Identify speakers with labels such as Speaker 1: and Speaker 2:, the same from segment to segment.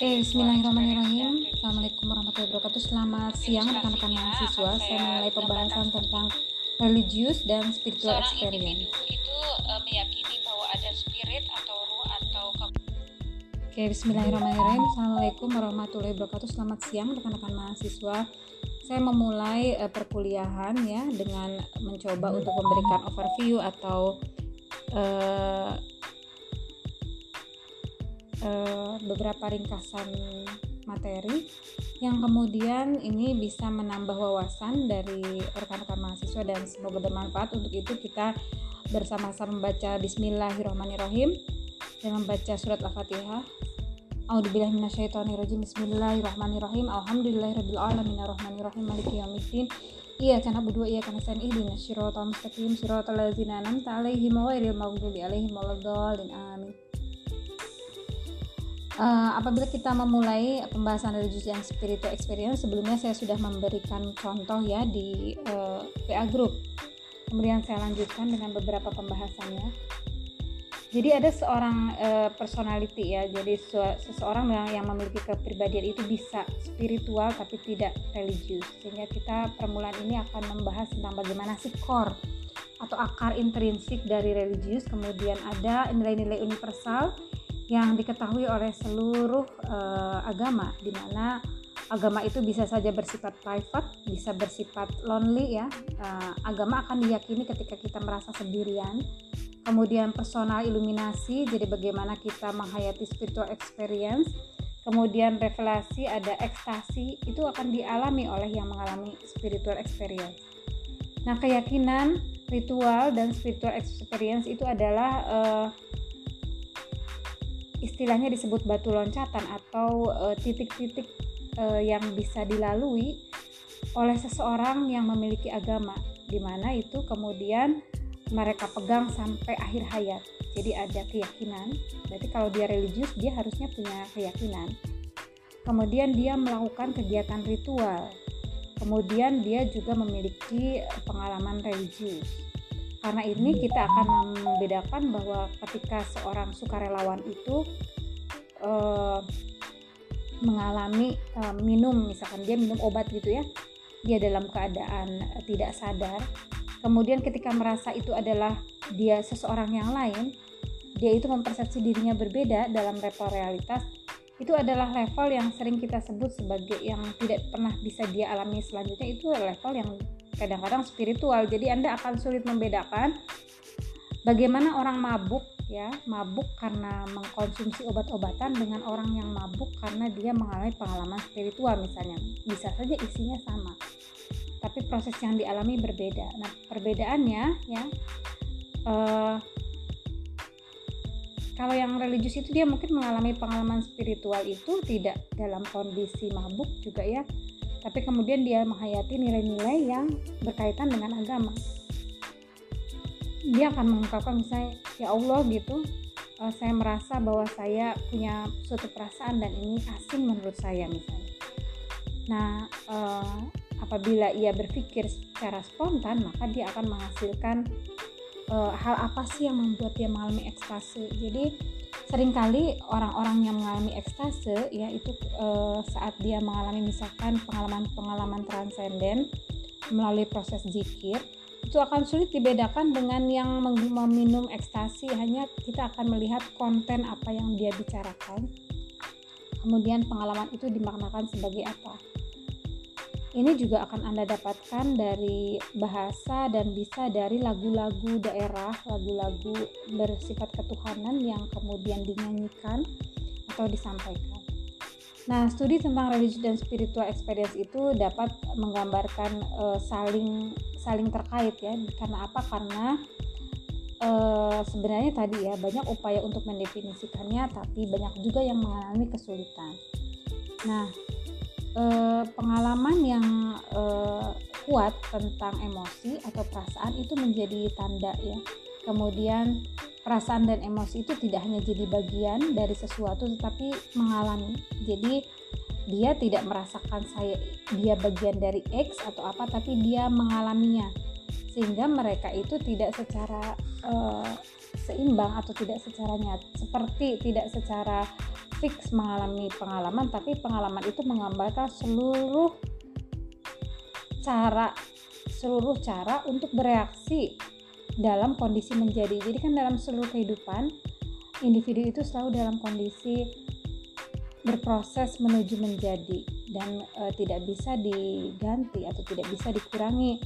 Speaker 1: Oke, bismillahirrahmanirrahim. Assalamualaikum warahmatullahi wabarakatuh. Selamat siang rekan-rekan mahasiswa. Saya mulai pembahasan tentang religious dan spiritual
Speaker 2: seorang
Speaker 1: experience.
Speaker 2: individu itu uh, meyakini bahwa ada spirit atau ruh atau ke-
Speaker 1: Oke, bismillahirrahmanirrahim. Assalamualaikum warahmatullahi wabarakatuh. Selamat siang rekan-rekan mahasiswa. Saya memulai eh, perkuliahan ya dengan mencoba untuk memberikan overview atau eh, eh, beberapa ringkasan materi yang kemudian ini bisa menambah wawasan dari rekan-rekan mahasiswa dan semoga bermanfaat. Untuk itu kita bersama-sama membaca Bismillahirrahmanirrahim dan membaca surat Al-Fatihah. A'udzubillahi minasyaitonirrajim. Bismillahirrahmanirrahim. Alhamdulillahirabbil alamin arrahmanirrahim maliki yaumiddin. Iyyaka na'budu wa iyyaka nasta'in ihdinas siratal mustaqim siratal ladzina an'amta 'alaihim ghairil maghdubi 'alaihim waladdallin. Amin. Eh, apabila kita memulai pembahasan religious and spiritual experience sebelumnya saya sudah memberikan contoh ya di eh, PA group. Kemudian saya lanjutkan dengan beberapa pembahasannya. Jadi ada seorang eh, personality ya. Jadi se- seseorang yang, yang memiliki kepribadian itu bisa spiritual tapi tidak religius. Sehingga kita permulaan ini akan membahas tentang bagaimana sih core atau akar intrinsik dari religius. Kemudian ada nilai-nilai universal yang diketahui oleh seluruh eh, agama di mana agama itu bisa saja bersifat private, bisa bersifat lonely ya. Eh, agama akan diyakini ketika kita merasa sendirian. Kemudian personal iluminasi, jadi bagaimana kita menghayati spiritual experience. Kemudian revelasi, ada ekstasi, itu akan dialami oleh yang mengalami spiritual experience. Nah, keyakinan, ritual dan spiritual experience itu adalah eh, istilahnya disebut batu loncatan atau eh, titik-titik eh, yang bisa dilalui oleh seseorang yang memiliki agama di mana itu kemudian mereka pegang sampai akhir hayat. Jadi ada keyakinan. Berarti kalau dia religius dia harusnya punya keyakinan. Kemudian dia melakukan kegiatan ritual. Kemudian dia juga memiliki pengalaman religius. Karena ini kita akan membedakan bahwa ketika seorang sukarelawan itu eh, mengalami eh, minum, misalkan dia minum obat gitu ya, dia dalam keadaan tidak sadar. Kemudian ketika merasa itu adalah dia seseorang yang lain, dia itu mempersepsi dirinya berbeda dalam level realitas. Itu adalah level yang sering kita sebut sebagai yang tidak pernah bisa dia alami selanjutnya. Itu level yang kadang-kadang spiritual. Jadi Anda akan sulit membedakan bagaimana orang mabuk ya, mabuk karena mengkonsumsi obat-obatan dengan orang yang mabuk karena dia mengalami pengalaman spiritual misalnya. Bisa saja isinya sama. Tapi proses yang dialami berbeda. Nah, perbedaannya ya eh, kalau yang religius itu dia mungkin mengalami pengalaman spiritual itu tidak dalam kondisi mabuk juga ya tapi kemudian dia menghayati nilai-nilai yang berkaitan dengan agama. Dia akan mengungkapkan misalnya ya Allah gitu eh, saya merasa bahwa saya punya suatu perasaan dan ini asing menurut saya misalnya. Nah eh, apabila ia berpikir secara spontan maka dia akan menghasilkan eh, hal apa sih yang membuat dia mengalami ekstase jadi sering kali orang-orang yang mengalami ekstase ya itu eh, saat dia mengalami misalkan pengalaman-pengalaman transenden melalui proses zikir itu akan sulit dibedakan dengan yang meminum ekstasi. Hanya kita akan melihat konten apa yang dia bicarakan. Kemudian pengalaman itu dimaknakan sebagai apa ini juga akan Anda dapatkan dari bahasa dan bisa dari lagu-lagu daerah, lagu-lagu bersifat ketuhanan yang kemudian dinyanyikan atau disampaikan. Nah, studi tentang religious dan spiritual experience itu dapat menggambarkan eh, saling saling terkait ya. Karena apa? Karena eh, sebenarnya tadi ya banyak upaya untuk mendefinisikannya, tapi banyak juga yang mengalami kesulitan. Nah, eh, pengalaman yang eh, kuat tentang emosi atau perasaan itu menjadi tanda ya. Kemudian perasaan dan emosi itu tidak hanya jadi bagian dari sesuatu tetapi mengalami. Jadi dia tidak merasakan saya dia bagian dari X atau apa tapi dia mengalaminya. Sehingga mereka itu tidak secara eh, seimbang atau tidak secara nyata seperti tidak secara fix mengalami pengalaman tapi pengalaman itu menggambarkan seluruh cara seluruh cara untuk bereaksi dalam kondisi menjadi. Jadi kan dalam seluruh kehidupan individu itu selalu dalam kondisi berproses menuju menjadi dan e, tidak bisa diganti atau tidak bisa dikurangi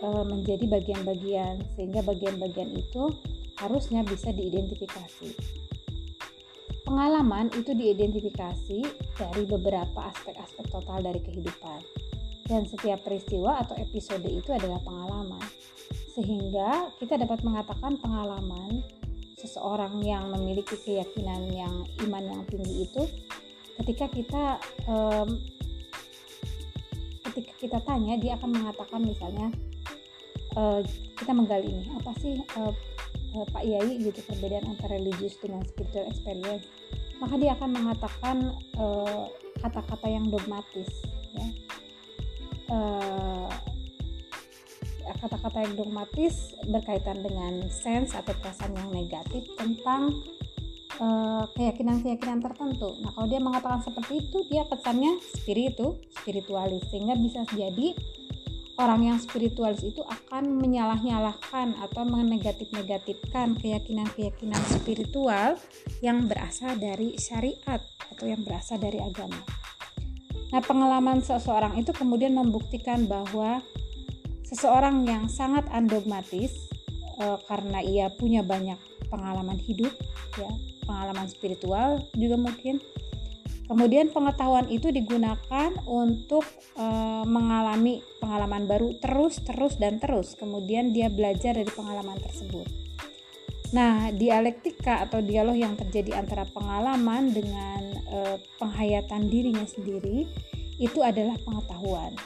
Speaker 1: e, menjadi bagian-bagian. Sehingga bagian-bagian itu harusnya bisa diidentifikasi. Pengalaman itu diidentifikasi dari beberapa aspek-aspek total dari kehidupan. Dan setiap peristiwa atau episode itu adalah pengalaman. Sehingga kita dapat mengatakan pengalaman seseorang yang memiliki keyakinan yang iman yang tinggi itu ketika kita um, ketika kita tanya dia akan mengatakan misalnya uh, kita menggali ini apa sih uh, uh, Pak Yai gitu perbedaan antara religius dengan spiritual experience maka dia akan mengatakan kata-kata uh, yang dogmatis ya kata-kata uh, yang dogmatis berkaitan dengan sense atau perasaan yang negatif tentang Eh, keyakinan-keyakinan tertentu. Nah, kalau dia mengatakan seperti itu, dia pesannya spiritu, spiritualis. Sehingga bisa jadi orang yang spiritualis itu akan menyalah-nyalahkan atau menegatif-negatifkan keyakinan-keyakinan spiritual yang berasal dari syariat atau yang berasal dari agama. Nah, pengalaman seseorang itu kemudian membuktikan bahwa seseorang yang sangat andogmatis e, karena ia punya banyak pengalaman hidup, ya, pengalaman spiritual juga mungkin kemudian pengetahuan itu digunakan untuk e, mengalami pengalaman baru terus terus dan terus. Kemudian dia belajar dari pengalaman tersebut. Nah dialektika atau dialog yang terjadi antara pengalaman dengan e, penghayatan dirinya sendiri itu adalah pengetahuan.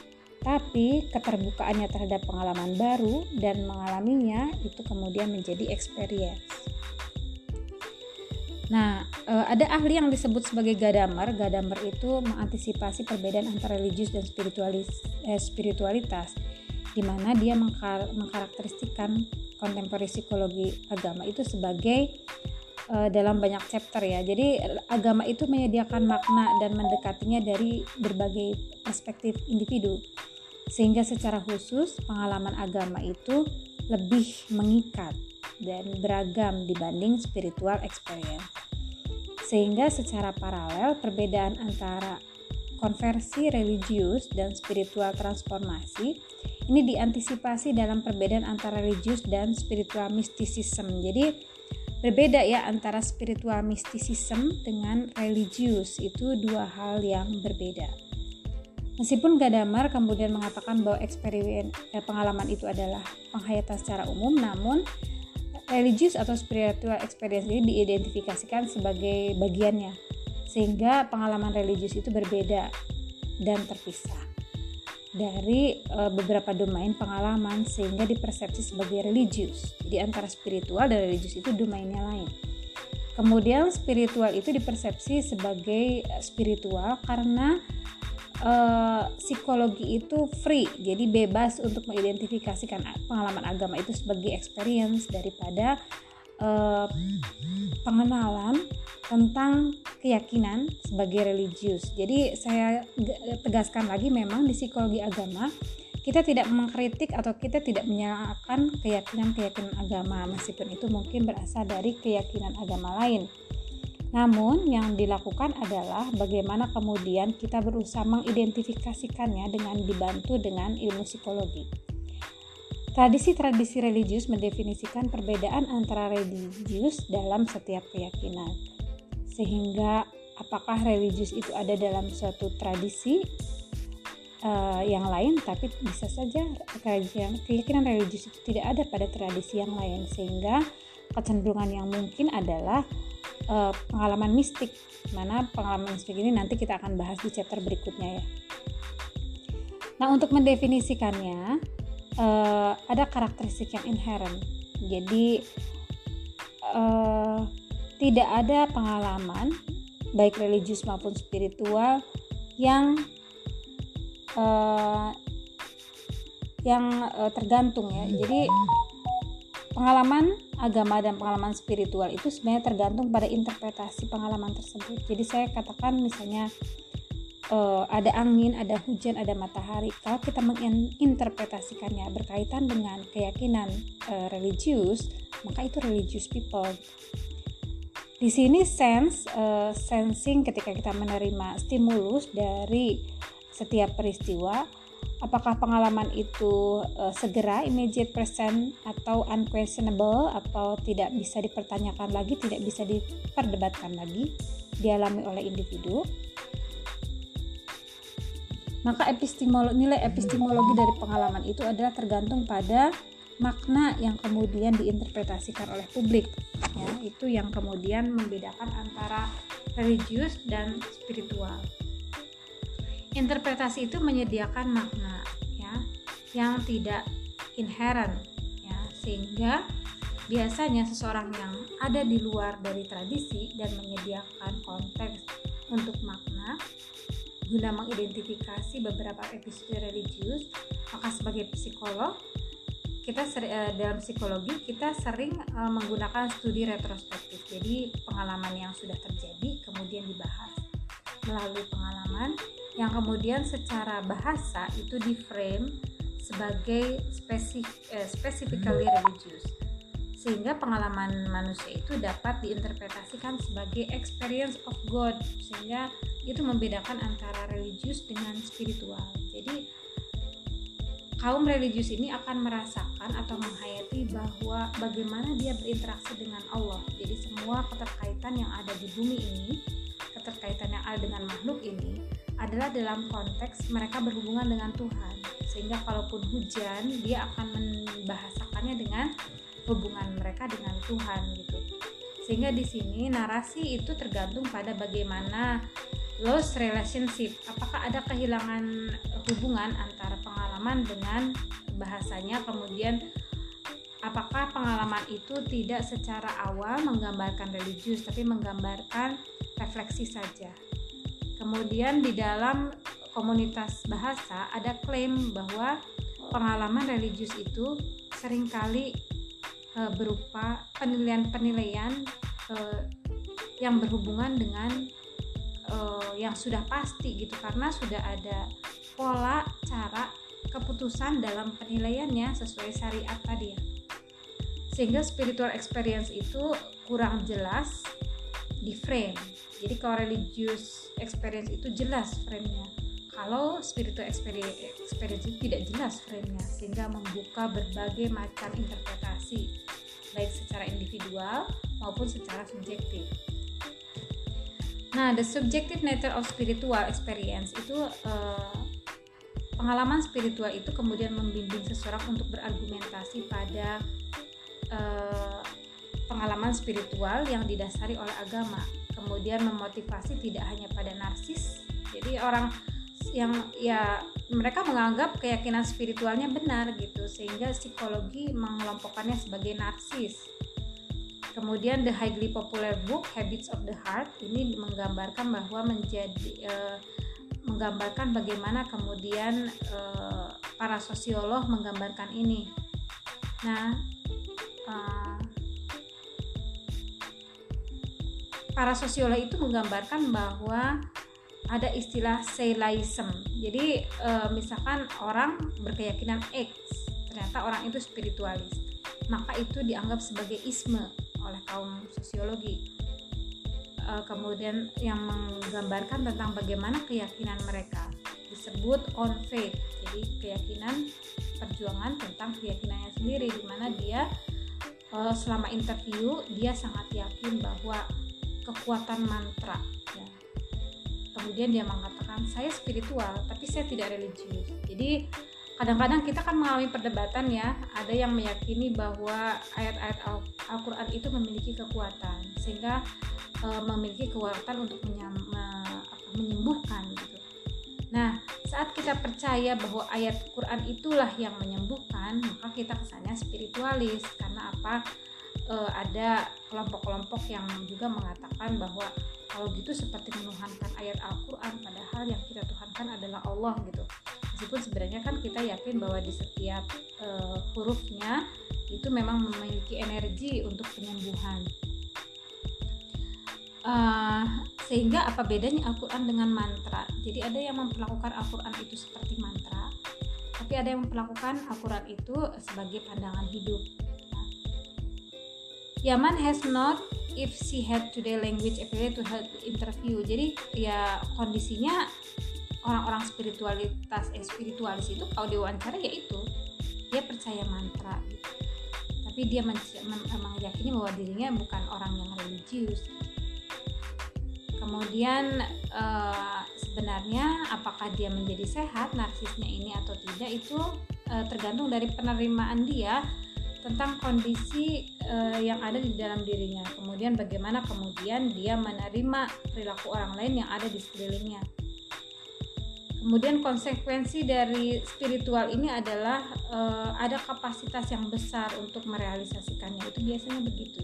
Speaker 1: Tapi keterbukaannya terhadap pengalaman baru dan mengalaminya itu kemudian menjadi experience Nah, eh, ada ahli yang disebut sebagai Gadamer. Gadamer itu mengantisipasi perbedaan antara religius dan eh, spiritualitas, di mana dia mengkar mengkarakteristikkan kontemporari psikologi agama itu sebagai eh, dalam banyak chapter ya. Jadi agama itu menyediakan makna dan mendekatinya dari berbagai perspektif individu. Sehingga secara khusus pengalaman agama itu lebih mengikat dan beragam dibanding spiritual experience. Sehingga secara paralel perbedaan antara konversi religius dan spiritual transformasi ini diantisipasi dalam perbedaan antara religius dan spiritual mysticism. Jadi berbeda ya antara spiritual mysticism dengan religius itu dua hal yang berbeda. Meskipun Gadamer kemudian mengatakan bahwa eh, pengalaman itu adalah penghayatan secara umum, namun religius atau spiritual experience ini diidentifikasikan sebagai bagiannya sehingga pengalaman religius itu berbeda dan terpisah dari e, beberapa domain pengalaman sehingga dipersepsi sebagai religius. Jadi antara spiritual dan religius itu domainnya lain. Kemudian spiritual itu dipersepsi sebagai spiritual karena uh, psikologi itu free. Jadi bebas untuk mengidentifikasikan pengalaman agama itu sebagai experience daripada uh, pengenalan tentang keyakinan sebagai religius. Jadi saya tegaskan lagi memang di psikologi agama kita tidak mengkritik atau kita tidak menyalahkan keyakinan-keyakinan agama. Meskipun itu mungkin berasal dari keyakinan agama lain namun, yang dilakukan adalah bagaimana kemudian kita berusaha mengidentifikasikannya dengan dibantu dengan ilmu psikologi. Tradisi-tradisi religius mendefinisikan perbedaan antara religius dalam setiap keyakinan, sehingga apakah religius itu ada dalam suatu tradisi uh, yang lain, tapi bisa saja keyakinan religius itu tidak ada pada tradisi yang lain, sehingga kecenderungan yang mungkin adalah uh, pengalaman mistik mana pengalaman mistik ini nanti kita akan bahas di chapter berikutnya ya. Nah untuk mendefinisikannya uh, ada karakteristik yang inherent. Jadi uh, tidak ada pengalaman baik religius maupun spiritual yang uh, yang uh, tergantung ya. Jadi pengalaman agama dan pengalaman spiritual itu sebenarnya tergantung pada interpretasi pengalaman tersebut. Jadi saya katakan misalnya uh, ada angin, ada hujan, ada matahari. Kalau kita menginterpretasikannya berkaitan dengan keyakinan uh, religius, maka itu religious people. Di sini sense uh, sensing ketika kita menerima stimulus dari setiap peristiwa apakah pengalaman itu uh, segera immediate present atau unquestionable atau tidak bisa dipertanyakan lagi tidak bisa diperdebatkan lagi dialami oleh individu? Maka epistemologi nilai epistemologi dari pengalaman itu adalah tergantung pada makna yang kemudian diinterpretasikan oleh publik ya. Itu yang kemudian membedakan antara religius dan spiritual interpretasi itu menyediakan makna ya yang tidak inherent ya. Sehingga biasanya seseorang yang ada di luar dari tradisi dan menyediakan konteks untuk makna guna mengidentifikasi beberapa episode religius maka sebagai psikolog kita seri, uh, dalam psikologi kita sering uh, menggunakan studi retrospektif. Jadi pengalaman yang sudah terjadi kemudian dibahas melalui pengalaman yang kemudian secara bahasa itu di frame sebagai spesifik eh, specifically religious. Sehingga pengalaman manusia itu dapat diinterpretasikan sebagai experience of God. Sehingga itu membedakan antara religius dengan spiritual. Jadi kaum religius ini akan merasakan atau menghayati bahwa bagaimana dia berinteraksi dengan Allah. Jadi semua keterkaitan yang ada di bumi ini keterkaitan yang ada dengan makhluk ini adalah dalam konteks mereka berhubungan dengan Tuhan. Sehingga kalaupun hujan dia akan membahasakannya dengan hubungan mereka dengan Tuhan gitu. Sehingga di sini narasi itu tergantung pada bagaimana lost relationship. Apakah ada kehilangan hubungan antara pengalaman dengan bahasanya kemudian apakah pengalaman itu tidak secara awal menggambarkan religius tapi menggambarkan refleksi saja. Kemudian di dalam komunitas bahasa ada klaim bahwa pengalaman religius itu sering kali e, berupa penilaian-penilaian e, yang berhubungan dengan e, yang sudah pasti gitu karena sudah ada pola cara keputusan dalam penilaiannya sesuai syariat tadi ya sehingga spiritual experience itu kurang jelas di frame. Jadi kalau religious experience itu jelas frame-nya. Kalau spiritual experience, itu tidak jelas frame-nya. Sehingga membuka berbagai macam interpretasi. Baik secara individual maupun secara subjektif. Nah the subjective nature of spiritual experience itu uh, pengalaman spiritual itu kemudian membimbing seseorang untuk berargumentasi pada uh, pengalaman spiritual yang didasari oleh agama. Kemudian memotivasi tidak hanya pada narsis jadi orang yang ya mereka menganggap keyakinan spiritualnya benar gitu sehingga psikologi mengelompokkannya sebagai narsis. Kemudian the highly popular book Habits of the Heart ini menggambarkan bahwa menjadi uh, menggambarkan bagaimana kemudian uh, para sosiolog menggambarkan ini. Nah uh, para sosiolog itu menggambarkan bahwa ada istilah seilaism. Jadi e, misalkan orang berkeyakinan X, ternyata orang itu spiritualis, maka itu dianggap sebagai isme oleh kaum sosiologi. E, kemudian yang menggambarkan tentang bagaimana keyakinan mereka disebut on faith. Jadi keyakinan perjuangan tentang keyakinannya sendiri di mana dia selama interview dia sangat yakin bahwa kekuatan mantra ya. kemudian dia mengatakan saya spiritual tapi saya tidak religius. Jadi kadang-kadang kita kan mengalami perdebatan ya. Ada yang meyakini bahwa ayat-ayat Al-Quran itu memiliki kekuatan sehingga e, memiliki kekuatan untuk menyam, menyembuhkan gitu. Nah saat kita percaya bahwa ayat Quran itulah yang menyembuhkan maka kita kesannya spiritualis. Karena apa? Uh, ada kelompok-kelompok yang juga mengatakan bahwa kalau gitu seperti menuhankan ayat Al-Quran padahal yang kita tuhankan adalah Allah gitu. Meskipun sebenarnya kan kita yakin bahwa di setiap uh, hurufnya itu memang memiliki energi untuk penyembuhan uh, sehingga apa bedanya Al-Quran dengan mantra? Jadi ada yang memperlakukan Al-Quran itu seperti mantra tapi ada yang memperlakukan Al-Quran itu sebagai pandangan hidup. Nah, Yaman has not if she had today language ability to help interview. Jadi ya kondisinya orang-orang spiritualitas eh, spiritualis itu kalau diwawancara ya itu. Dia percaya mantra gitu. tapi dia memang yakini bahwa dirinya bukan orang yang religius kemudian uh, sebenarnya apakah dia menjadi sehat narsisnya ini atau tidak itu uh, tergantung dari penerimaan dia tentang kondisi uh, yang ada di dalam dirinya. Kemudian bagaimana kemudian dia menerima perilaku orang lain yang ada di sekelilingnya. Kemudian konsekuensi dari spiritual ini adalah uh, ada kapasitas yang besar untuk merealisasikannya. Itu biasanya begitu.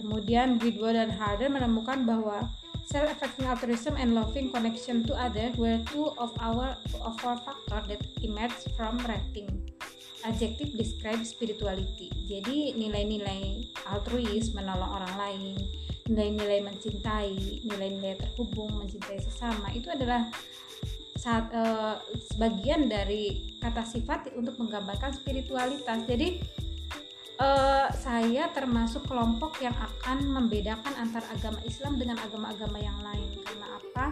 Speaker 1: Kemudian Bridwell dan Harder menemukan bahwa Self-affecting altruism and loving connection to others were two of our of our factor that emerged from writing. Adjective describe spirituality. Jadi nilai-nilai altruis, menolong orang lain, nilai-nilai mencintai, nilai-nilai terhubung, mencintai sesama itu adalah saat uh, sebagian dari kata sifat untuk menggambarkan spiritualitas. Jadi uh, saya termasuk kelompok yang akan membedakan antara agama Islam dengan agama-agama yang lain. Karena apa?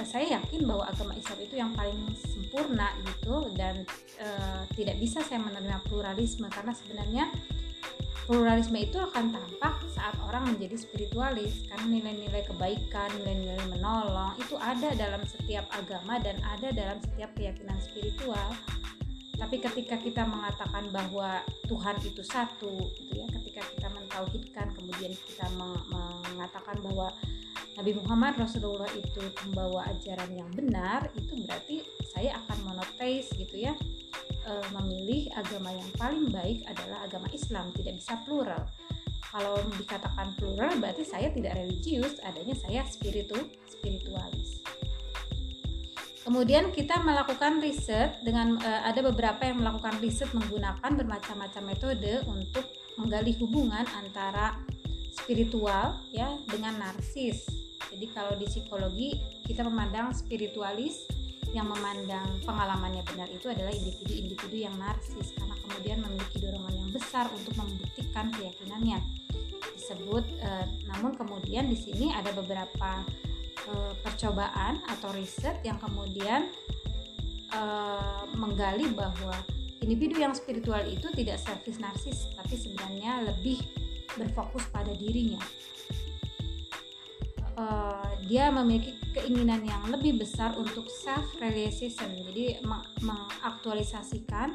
Speaker 1: Uh, saya yakin bahwa agama Islam itu yang paling sempurna gitu dan uh, tidak bisa saya menerima pluralisme karena sebenarnya pluralisme itu akan tampak saat orang menjadi spiritualis karena nilai-nilai kebaikan, nilai-nilai menolong itu ada dalam setiap agama dan ada dalam setiap keyakinan spiritual tapi ketika kita mengatakan bahwa Tuhan itu satu gitu ya ketika kita mentauhidkan kemudian kita mengatakan bahwa Nabi Muhammad Rasulullah itu membawa ajaran yang benar itu berarti saya akan monoteis gitu ya. E, memilih agama yang paling baik adalah agama Islam tidak bisa plural. Kalau dikatakan plural berarti saya tidak religius adanya saya spiritu spiritualis Kemudian kita melakukan riset dengan uh, ada beberapa yang melakukan riset menggunakan bermacam-macam metode untuk menggali hubungan antara spiritual ya dengan narsis. Jadi kalau di psikologi kita memandang spiritualis yang memandang pengalamannya benar itu adalah individu-individu yang narsis karena kemudian memiliki dorongan yang besar untuk membuktikan keyakinannya disebut uh, namun kemudian di sini ada beberapa uh, percobaan atau riset yang kemudian uh, menggali bahwa individu yang spiritual itu tidak selfish narsis tapi sebenarnya lebih berfokus pada dirinya. Uh, dia memiliki keinginan yang lebih besar untuk self realization jadi mengaktualisasikan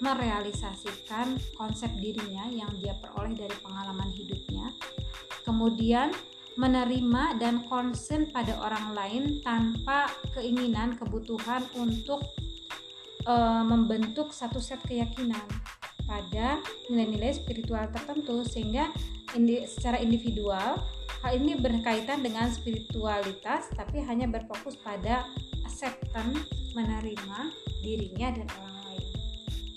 Speaker 1: merealisasikan konsep dirinya yang dia peroleh dari pengalaman hidupnya. Kemudian menerima dan concern pada orang lain tanpa keinginan kebutuhan untuk e, membentuk satu set keyakinan pada nilai-nilai spiritual tertentu. Sehingga indi, secara individual hal ini berkaitan dengan spiritualitas tapi hanya berfokus pada acceptance menerima dirinya dan orang lain.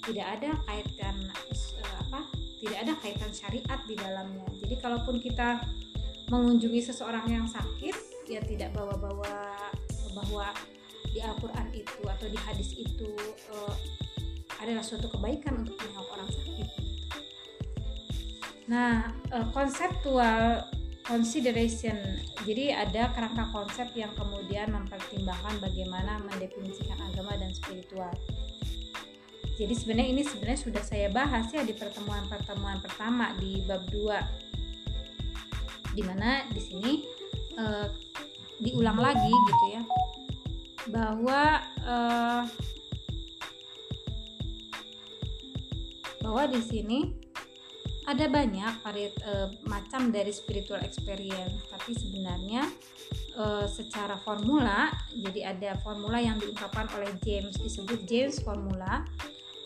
Speaker 1: Tidak ada kaitan eh, apa tidak ada kaitan syariat di dalamnya. Jadi kalaupun kita mengunjungi seseorang yang sakit ya tidak bawa-bawa bahwa di Al-Quran itu atau di hadis itu uh, adalah suatu kebaikan untuk menengok orang sakit. Nah, konseptual consideration. Jadi ada kerangka konsep yang kemudian mempertimbangkan bagaimana mendefinisikan agama dan spiritual. Jadi sebenarnya ini sebenarnya sudah saya bahas ya di pertemuan-pertemuan pertama di bab 2 di mana di sini uh, diulang lagi gitu ya bahwa uh, bahwa di sini ada banyak varit uh, macam dari spiritual experience. Tapi sebenarnya uh, secara formula jadi ada formula yang diungkapkan oleh James disebut James formula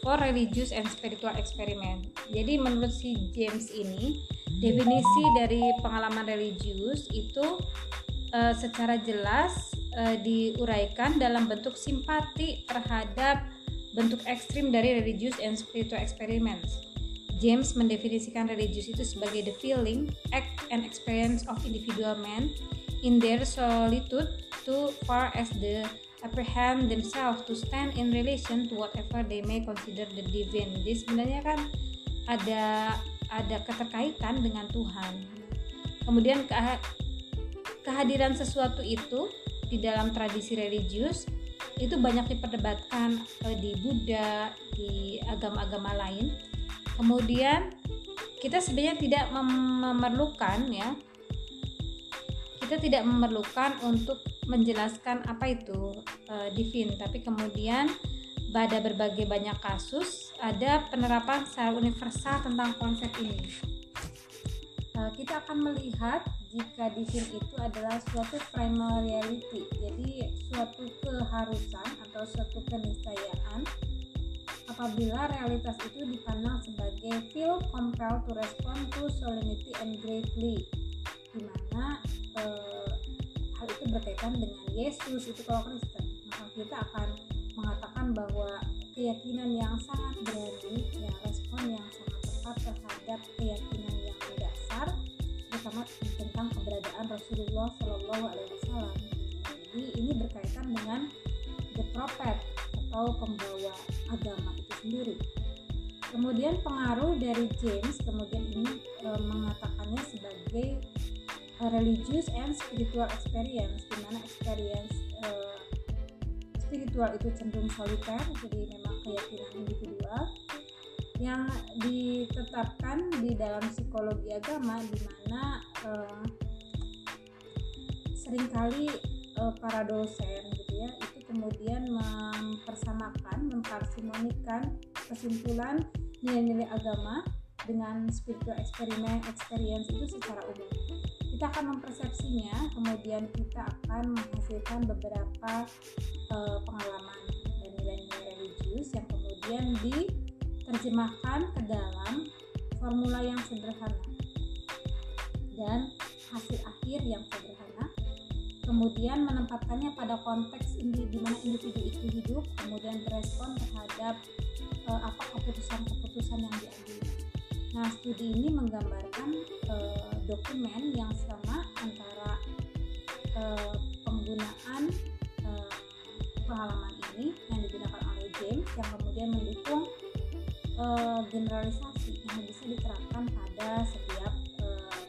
Speaker 1: for religious and spiritual experiment jadi menurut si James ini definisi dari pengalaman religius itu uh, secara jelas uh, diuraikan dalam bentuk simpati terhadap bentuk ekstrim dari religious and spiritual experiments. James mendefinisikan religius itu sebagai the feeling, act, and experience of individual men in their solitude to far as the apprehend themselves to stand in relation to whatever they may consider the divine. Jadi sebenarnya kan ada ada keterkaitan dengan Tuhan. Kemudian kehadiran sesuatu itu di dalam tradisi religius itu banyak diperdebatkan eh, di Buddha, di agama-agama lain. Kemudian kita sebenarnya tidak memerlukan ya. Kita tidak memerlukan untuk menjelaskan apa itu uh, divine, tapi kemudian pada berbagai banyak kasus ada penerapan secara universal tentang konsep ini. Uh, kita akan melihat jika di sini itu adalah suatu primary reality jadi suatu keharusan atau suatu keniscayaan apabila realitas itu dipandang sebagai feel compelled to respond to solemnity and gravely di mana eh, hal itu berkaitan dengan Yesus itu kalau Kristen maka kita akan mengatakan bahwa keyakinan yang sangat berani ya respon yang sangat tepat terhadap keyakinan yang mendasar terutama tentang keberadaan Rasulullah Shallallahu Alaihi Wasallam. Jadi ini berkaitan dengan the prophet atau pembawa agama itu sendiri. Kemudian pengaruh dari James kemudian ini e, mengatakannya sebagai religious and spiritual experience, di mana experience e, spiritual itu cenderung soliter, jadi memang keyakinan individual yang ditetapkan di dalam psikologi agama di mana uh, sering kali uh, para dosen gitu ya itu kemudian mempersamakan memparsimonikan kesimpulan nilai-nilai agama dengan spiritual eksperimen experience itu secara umum kita akan mempersepsinya kemudian kita akan menghasilkan beberapa uh, pengalaman dan nilai-nilai religius yang kemudian di terjemahkan ke dalam formula yang sederhana dan hasil akhir yang sederhana. Kemudian menempatkannya pada konteks ini di mana individu itu hidup kemudian berespon terhadap uh, apa keputusan-keputusan yang diambil nah studi ini menggambarkan uh, dokumen yang sama antara uh, penggunaan uh, pengalaman ini yang digunakan oleh James yang kemudian mendukung generalisasi yang bisa diterapkan pada setiap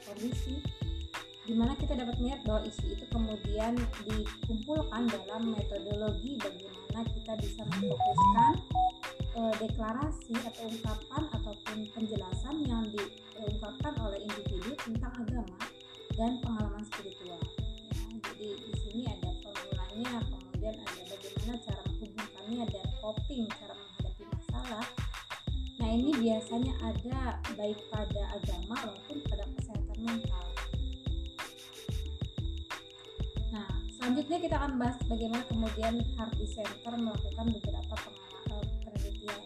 Speaker 1: kondisi di mana kita dapat melihat bahwa isu itu kemudian dikumpulkan dalam metodologi bagaimana kita bisa memfokuskan uh, deklarasi atau ungkapan ataupun penjelasan yang diungkapkan oleh individu tentang agama dan pengalaman spiritual. Ya, jadi di sini ada formulanya, kemudian ada bagaimana cara menghubungkannya dan coping, cara menghadapi masalah Nah ini biasanya ada baik pada agama maupun pada kesehatan mental. Selanjutnya kita akan bahas bagaimana kemudian Hardy Center melakukan beberapa eh, penelitian.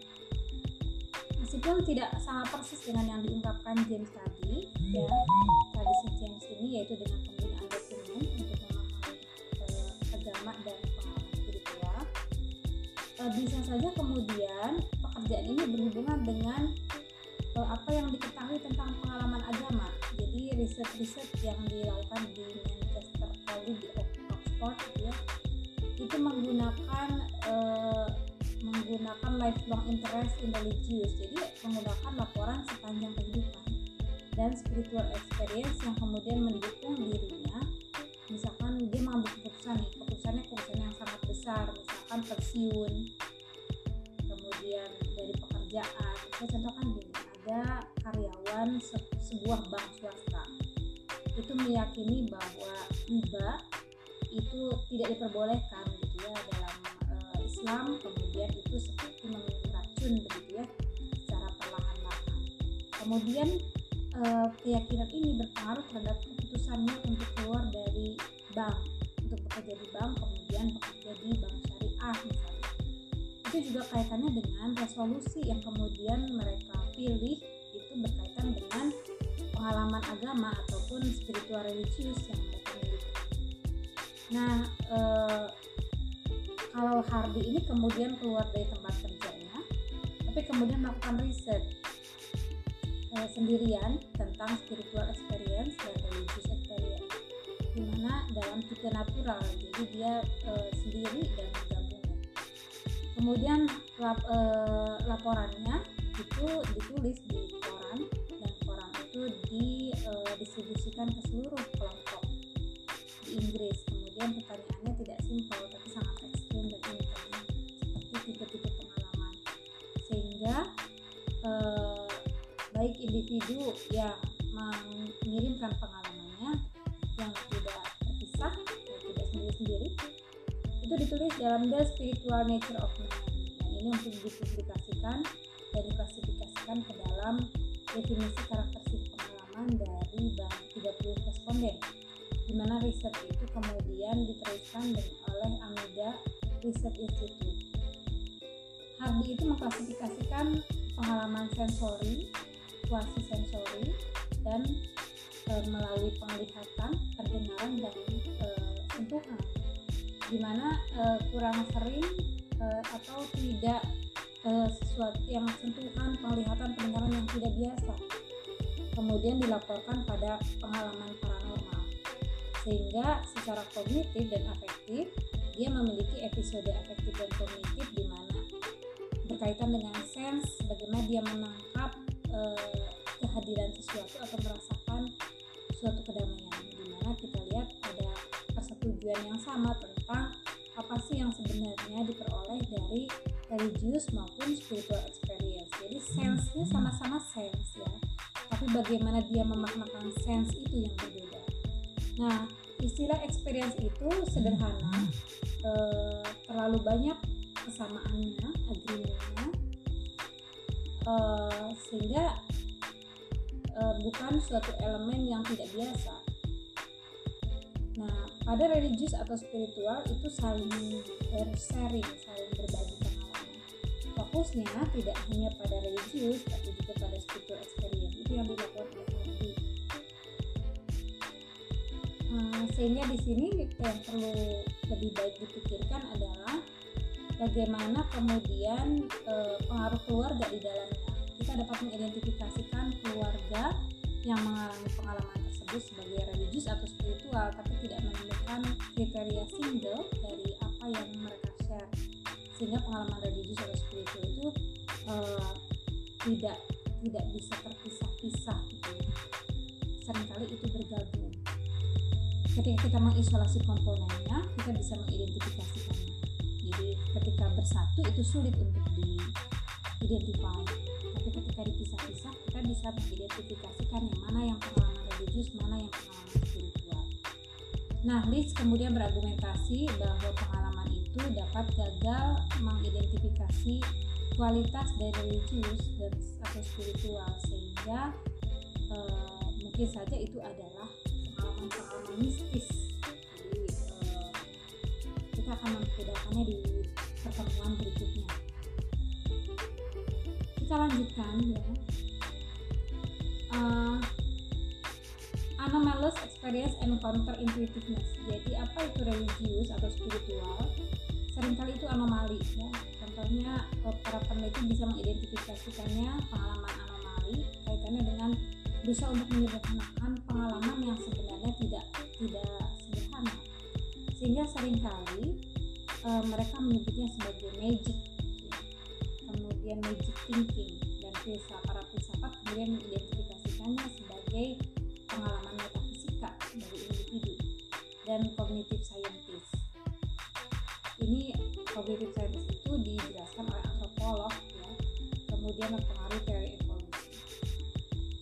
Speaker 1: Meskipun tidak sama persis dengan yang diungkapkan James tadi, ya tradisi James ini yaitu dengan penggunaan dokumen untuk memahami eh, agama dan pengalaman spiritual. Eh, bisa saja kemudian pekerjaan ini berhubungan dengan apa yang diketahui tentang pengalaman agama. Jadi riset-riset yang dilakukan di Oxford ya, itu menggunakan uh, menggunakan lifelong interest in religious. Jadi menggunakan laporan sepanjang kehidupan dan spiritual experience yang kemudian mendukung dirinya. Misalkan dia mengambil keputusan nih, keputusannya keputusan yang sangat besar, misalkan pensiun, kemudian dari pekerjaan saya contohkan gini ada karyawan se sebuah bank diperbolehkan gitu ya dalam uh, Islam kemudian itu seperti meminum racun begitu ya secara perlahan-lahan. Kemudian uh, keyakinan ini berpengaruh terhadap keputusannya untuk keluar dari bank untuk bekerja di bank kemudian bekerja di bank syariah misalnya. Itu juga kaitannya dengan resolusi yang kemudian kemudian melakukan riset. uh, sendirian tentang spiritual experience dan religious experience di mana dalam tipe natural jadi dia uh, sendiri dan bergabung kemudian lap, uh, laporannya itu ditulis di koran dan koran itu didistribusikan ke seluruh kelompok di Inggris kemudian pertanyaannya tidak simpel individu yang mengirimkan pengalamannya yang tidak terpisah dan tidak sendiri-sendiri itu ditulis dalam The Spiritual Nature of Man dan ini untuk dipublikasikan dan diklasifikasikan ke dalam definisi karakteristik pengalaman dari 30 responden di mana riset itu kemudian diteruskan oleh Amida Research Institute. Hardy itu mengklasifikasikan pengalaman sensori, kuasi sensori, dan e, melalui penglihatan, pendengaran, dan e, sentuhan, di mana e, kurang sering e, atau tidak e, sesuatu yang sentuhan, penglihatan, pendengaran yang tidak biasa, kemudian dilaporkan pada pengalaman paranormal. Sehingga secara kognitif dan afektif dia memiliki episode afektif dan kognitif di mana berkaitan dengan sense bagaimana dia menangkap religius maupun spiritual experience jadi sense-nya sama-sama sense ya tapi bagaimana dia memaknakan sense itu yang berbeda Nah, istilah experience itu sederhana, eh, terlalu banyak kesamaannya, agreementnya, eh, sehingga eh, bukan suatu elemen yang tidak biasa. Nah, pada religius atau spiritual itu saling bersharing, saling berbagi. Fokusnya tidak hanya pada religius, tapi juga pada spiritual experience. Itu yang dilakukan oleh Eh, sehingga di sini yang perlu lebih baik dipikirkan adalah bagaimana kemudian e, pengaruh keluarga di dalamnya. Kita dapat mengidentifikasikan keluarga yang mengalami pengalaman tersebut sebagai religius atau spiritual, tapi tidak menemukan kriteria single dari apa yang mereka sehingga pengalaman religius atau spiritual itu e, tidak tidak bisa terpisah-pisah gitu. Seringkali itu bergabung. Ketika kita mengisolasi komponennya kita bisa mengidentifikasikannya. Jadi ketika bersatu itu sulit untuk diidentifikasi. Tapi ketika dipisah-pisah kita bisa mengidentifikasikan yang mana yang pengalaman religius mana yang pengalaman spiritual nah Liz kemudian berargumentasi bahwa pengalaman itu dapat gagal mengidentifikasi kualitas dari religius dan atau spiritual sehingga e, mungkin saja itu adalah pengalaman-pengalaman mistis. Jadi uh, kita akan membedakannya di pertemuan berikutnya. Kita lanjutkan ya. Uh, anomalous experience and counter intuitiveness. Jadi apa itu religius atau spiritual sering kali itu anomali ya. Contohnya eh, para peneliti bisa mengidentifikasikannya pengalaman anomali kaitannya dengan berusaha untuk menyederhanakan pengalaman yang sebenarnya tidak tidak sederhana. Sehingga sering kali e, mereka menyebutnya sebagai magic kemudian magic thinking dan filsafat para filsafat kemudian mengidentifikasikannya sebagai pengalaman metafisika dari individu dan cognitive scientist kemudian mempengaruhi teori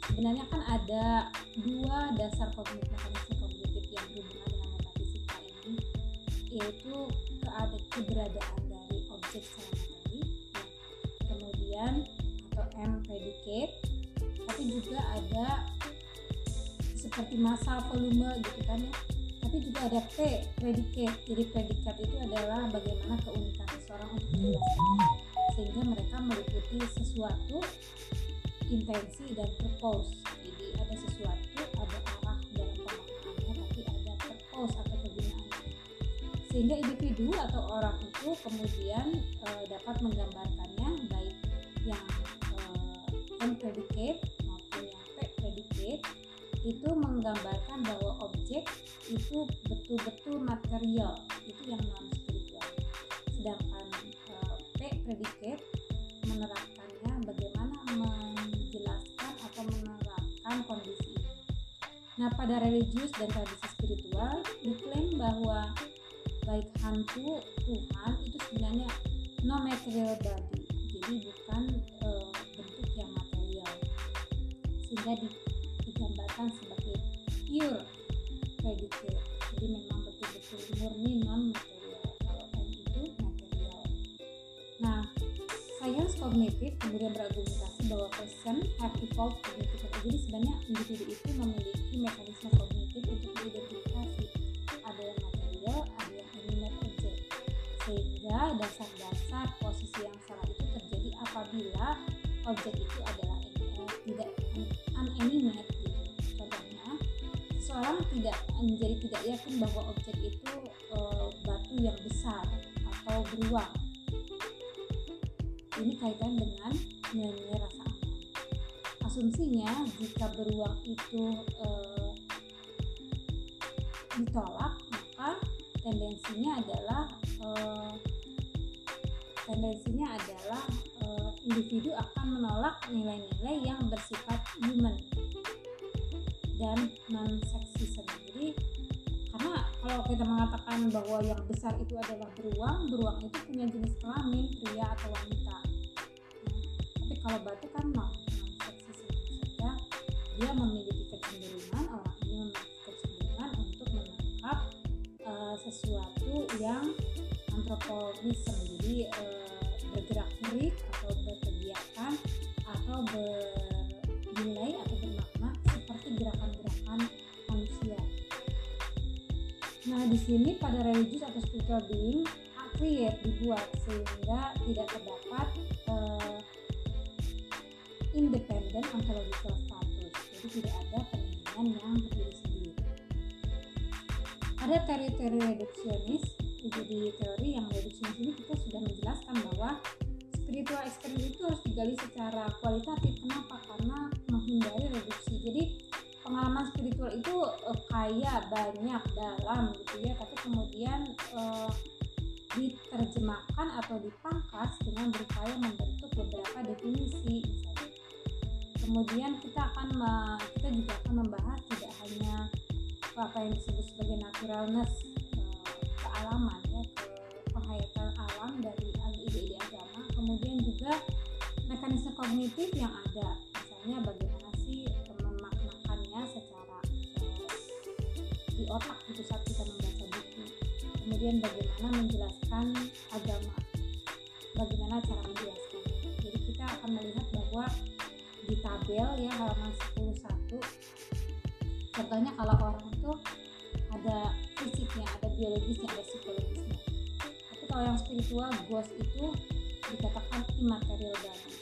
Speaker 1: sebenarnya kan ada dua dasar kognitif mekanisme kognitif yang berhubungan dengan metafisika ini yaitu keada keberadaan dari objek secara materi ya. kemudian atau M predicate tapi juga ada seperti masa volume gitu kan ya tapi juga ada P predicate jadi predikat itu adalah bagaimana keunikan seseorang untuk menjelaskan sehingga mereka meliputi sesuatu intensi dan purpose. Jadi ada sesuatu ada arah dalam pemaknaannya tapi ada purpose atau kegunaannya sehingga individu atau orang itu kemudian e, dapat menggambarkannya baik yang e, maupun predicate itu menggambarkan bahwa objek itu betul-betul material. Itu nah pada religius dan tradisi spiritual diklaim bahwa baik hantu Tuhan itu sebenarnya no material body. Jadi bukan uh, bentuk yang material. Sehingga di digambarkan sebagai pure predicate jadi memang betul-betul murni non material kognitif kemudian berargumentasi bahwa person have evolved cognitive jadi sebenarnya individu itu memiliki mekanisme kognitif untuk mengidentifikasi ada yang material ada yang animate object sehingga dasar-dasar posisi yang salah itu terjadi apabila objek itu adalah eh, tidak unanimate seseorang tidak menjadi tidak yakin bahwa objek itu e, batu yang besar atau beruang. Kaitan dengan nilai-nilai rasa. Asumsinya jika beruang itu e, ditolak, maka tendensinya adalah e, tendensinya adalah e, individu akan menolak nilai-nilai yang bersifat human dan non seksisme jadi karena kalau kita mengatakan bahwa yang besar itu adalah beruang beruang itu punya jenis kelamin pria atau wanita kalau batu kan seksisme saja dia memiliki kecenderungan orang ini memiliki kecenderungan untuk menangkap uh, sesuatu yang antropomisme jadi uh, bergerak gerik atau berkegiatan atau bernilai atau bermakna seperti gerakan-gerakan manusia. Nah, di sini pada religius atau spiritual being create dibuat sehingga tidak terdapat uh, independent ontological status. Jadi tidak ada penilaian yang berdiri sendiri. Ada teori-teori reduksionis, jadi teori yang reduksionis ini kita sudah menjelaskan bahwa spiritual experience itu harus digali secara kualitatif. Kenapa? Karena menghindari reduksi. Jadi pengalaman spiritual itu uh, kaya banyak dalam gitu ya tapi kemudian uh, diterjemahkan atau dipangkas dengan berupaya membentuk beberapa definisi misalnya kemudian kita akan kita juga akan membahas tidak hanya apa yang disebut sebagai naturalness uh, kealaman ya penghayatan alam dari ide-ide agama kemudian juga mekanisme kognitif yang ada. Misalnya bagaimana otak gitu saat kita membaca buku. Kemudian bagaimana menjelaskan agama. Bagaimana cara menjelaskan jadi kita akan melihat bahwa di tabel ya halaman 101 contohnya kalau orang itu ada fisiknya ada biologisnya ada psikologisnya. Tapi kalau yang spiritual ghost itu dikatakan immaterial body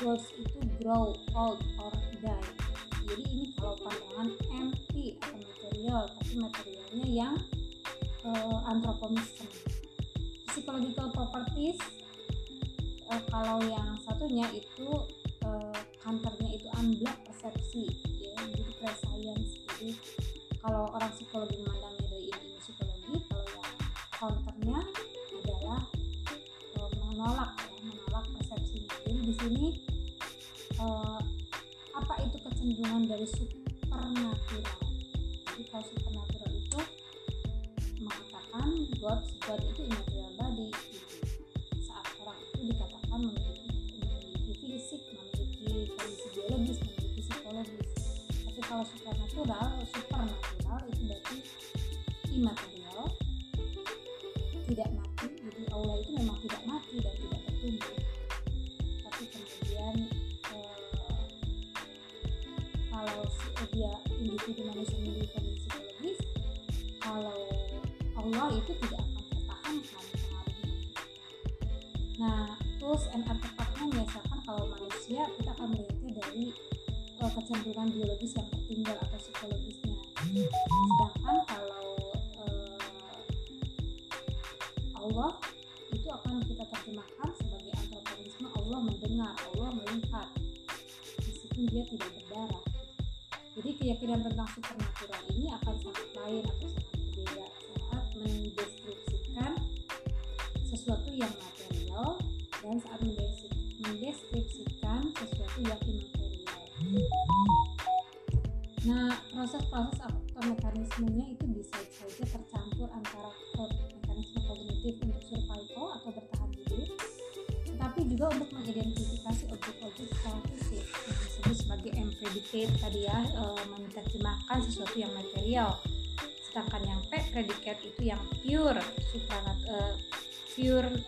Speaker 1: ghost itu grow old or die. Jadi ini kalau pandangan empty atau material tapi materialnya yang uh, antropomisme. Psychological properties uh, kalau yang satunya itu kantornya itu unblock persepsi ya jadi prescience jadi kalau orang psikologi memandangnya dari ilmu psikologi kalau yang counternya adalah uh, menolak ya menolak persepsinya jadi di sini uh, apa itu kecenderungan dari supernatural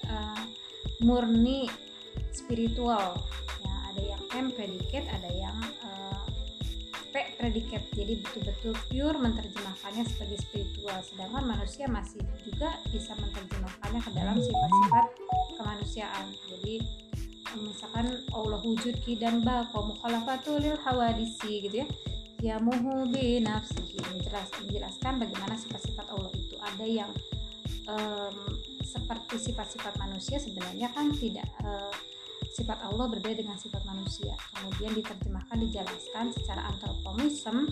Speaker 1: e, murni spiritual. Ya, ada yang M predicate, ada yang P predikat jadi betul-betul pure menerjemahkannya sebagai spiritual. Sedangkan manusia masih juga bisa menerjemahkannya ke dalam sifat-sifat kemanusiaan. Jadi misalkan Allah wujud dan bako mukhalafatul lil hawadisi gitu ya. Ya muhu bi nafsihi. Menjelas, menjelaskan bagaimana sifat-sifat Allah itu. Ada yang um, seperti sifat-sifat manusia sebenarnya kan tidak uh, sifat Allah berbeda dengan sifat manusia. Kemudian diterjemahkan dijelaskan secara antropomism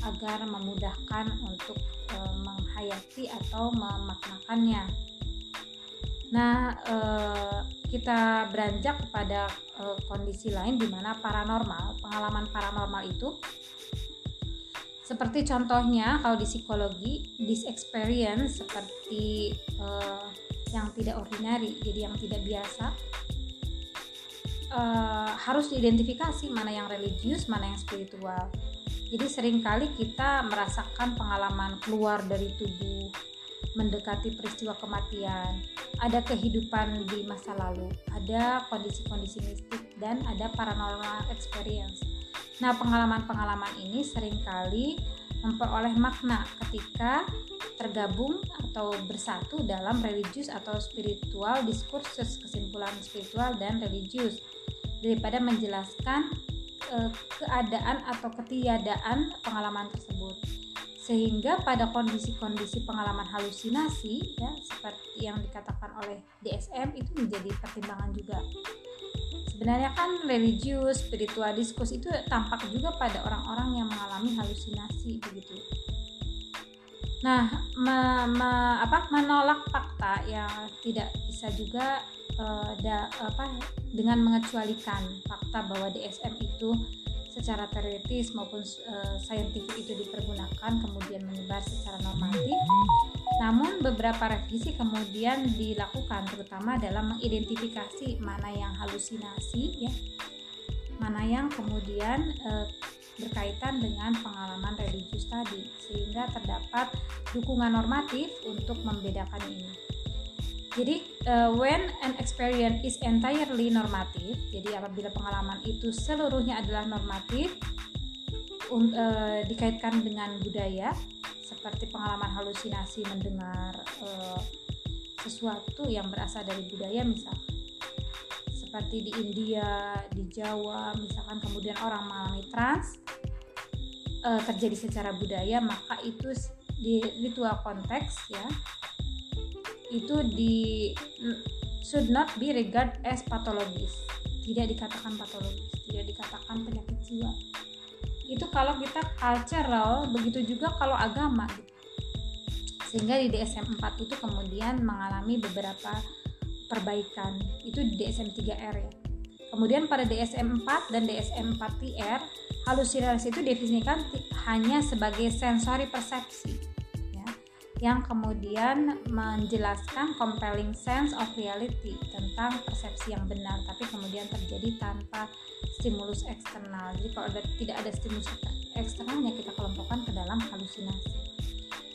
Speaker 1: agar memudahkan untuk e, menghayati atau memaknakannya. Nah, e, kita beranjak kepada e, kondisi lain di mana paranormal, pengalaman paranormal itu seperti contohnya kalau di psikologi, this experience seperti e, yang tidak ordinary, jadi yang tidak biasa uh, harus diidentifikasi mana yang religius, mana yang spiritual. Jadi sering kali kita merasakan pengalaman keluar dari tubuh, mendekati peristiwa kematian, ada kehidupan di masa lalu, ada kondisi-kondisi mistik dan ada paranormal experience. Nah, pengalaman-pengalaman ini sering kali memperoleh makna ketika tergabung atau bersatu dalam religius atau spiritual diskursus kesimpulan spiritual dan religius daripada menjelaskan e, keadaan atau ketiadaan pengalaman tersebut. Sehingga pada kondisi-kondisi pengalaman halusinasi ya seperti yang dikatakan oleh DSM itu menjadi pertimbangan juga sebenarnya kan religius spiritual diskus itu tampak juga pada orang-orang yang mengalami halusinasi begitu. Nah me, me, apa menolak fakta yang tidak bisa juga uh, da, apa dengan mengecualikan fakta bahwa DSM itu secara teoritis maupun uh, saintifik itu dipergunakan kemudian menyebar secara normatif. Namun beberapa revisi kemudian dilakukan terutama dalam mengidentifikasi mana yang halusinasi ya, mana yang kemudian uh, berkaitan dengan pengalaman religius tadi sehingga terdapat dukungan normatif untuk membedakan ini. Jadi uh, when an experience is entirely normatif, jadi apabila pengalaman itu seluruhnya adalah normatif, un, uh, dikaitkan dengan budaya, seperti pengalaman halusinasi mendengar uh, sesuatu yang berasal dari budaya misalkan seperti di India, di Jawa, misalkan kemudian orang mengalami trans uh, terjadi secara budaya, maka itu di ritual konteks ya itu di should not be regard as patologis tidak dikatakan patologis tidak dikatakan penyakit jiwa. Itu kalau kita cultural begitu juga kalau agama. Sehingga di DSM 4 itu kemudian mengalami beberapa perbaikan. Itu di DSM 3R ya. Kemudian pada DSM 4 dan DSM 4 TR halusinasi itu definisikan hanya sebagai sensori persepsi yang kemudian menjelaskan compelling sense of reality tentang persepsi yang benar tapi kemudian terjadi tanpa stimulus eksternal. Jadi kalau ada, tidak ada stimulus eksternalnya kita kelompokkan ke dalam halusinasi.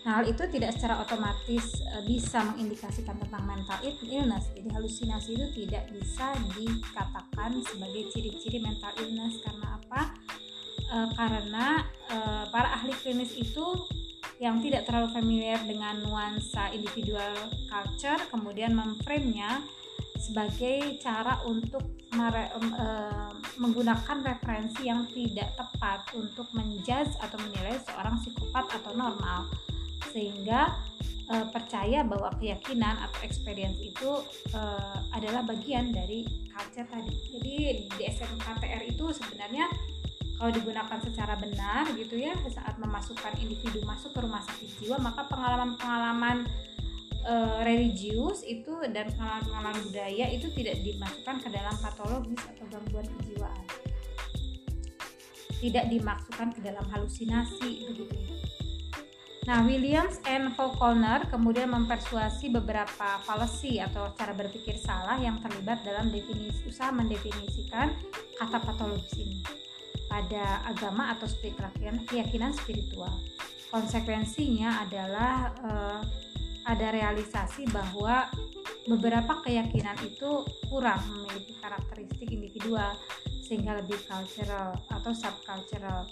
Speaker 1: Nah hal itu tidak secara otomatis e, bisa mengindikasikan tentang mental illness. Jadi halusinasi itu tidak bisa dikatakan sebagai ciri-ciri mental illness. Karena apa? E, karena e, para ahli klinis itu yang tidak terlalu familiar dengan nuansa individual culture kemudian memframe-nya sebagai cara untuk mere, uh, menggunakan referensi yang tidak tepat untuk menjudge atau menilai seorang psikopat atau normal sehingga uh, percaya bahwa keyakinan atau experience itu uh, adalah bagian dari culture tadi. Jadi DSM KTR itu sebenarnya kalau digunakan secara benar gitu ya saat memasukkan individu masuk ke rumah sakit jiwa maka pengalaman-pengalaman uh, religius itu dan pengalaman-pengalaman budaya itu tidak dimasukkan ke dalam patologis atau gangguan kejiwaan. Tidak dimasukkan ke dalam halusinasi begitu ya. Nah, Williams and Faulkner kemudian mempersuasi beberapa fallacy atau cara berpikir salah yang terlibat dalam definisi usaha mendefinisikan kata patologis ini pada agama atau keyakinan spiritual. Konsekuensinya adalah uh, ada realisasi bahwa beberapa keyakinan itu kurang memiliki karakteristik individual sehingga lebih cultural atau subcultural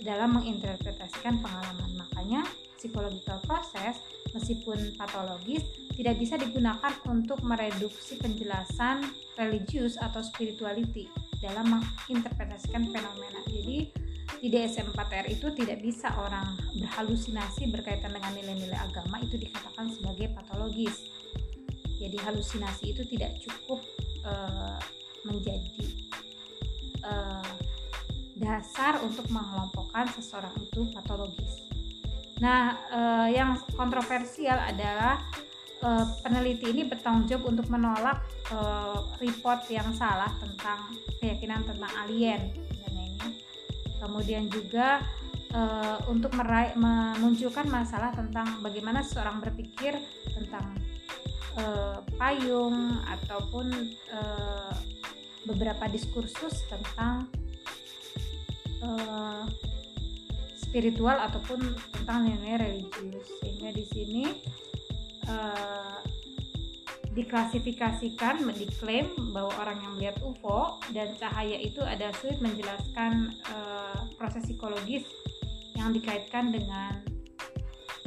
Speaker 1: dalam menginterpretasikan pengalaman. Makanya psychological process meskipun patologis tidak bisa digunakan untuk mereduksi penjelasan religius atau spirituality dalam menginterpretasikan fenomena. Jadi di DSM-4R itu tidak bisa orang berhalusinasi berkaitan dengan nilai-nilai agama itu dikatakan sebagai patologis. Jadi halusinasi itu tidak cukup uh, menjadi uh, dasar untuk mengelompokkan seseorang itu patologis. Nah, uh, yang kontroversial adalah uh, peneliti ini bertanggung jawab untuk menolak uh, report yang salah tentang keyakinan tentang alien. Kemudian juga uh, untuk meraih, memunculkan masalah tentang bagaimana seorang berpikir tentang uh, payung ataupun uh, beberapa diskursus tentang uh, spiritual ataupun tentang nilai religius. Sehingga di sini uh, diklasifikasikan diklaim bahwa orang yang melihat UFO dan cahaya itu ada sulit menjelaskan uh, proses psikologis yang dikaitkan dengan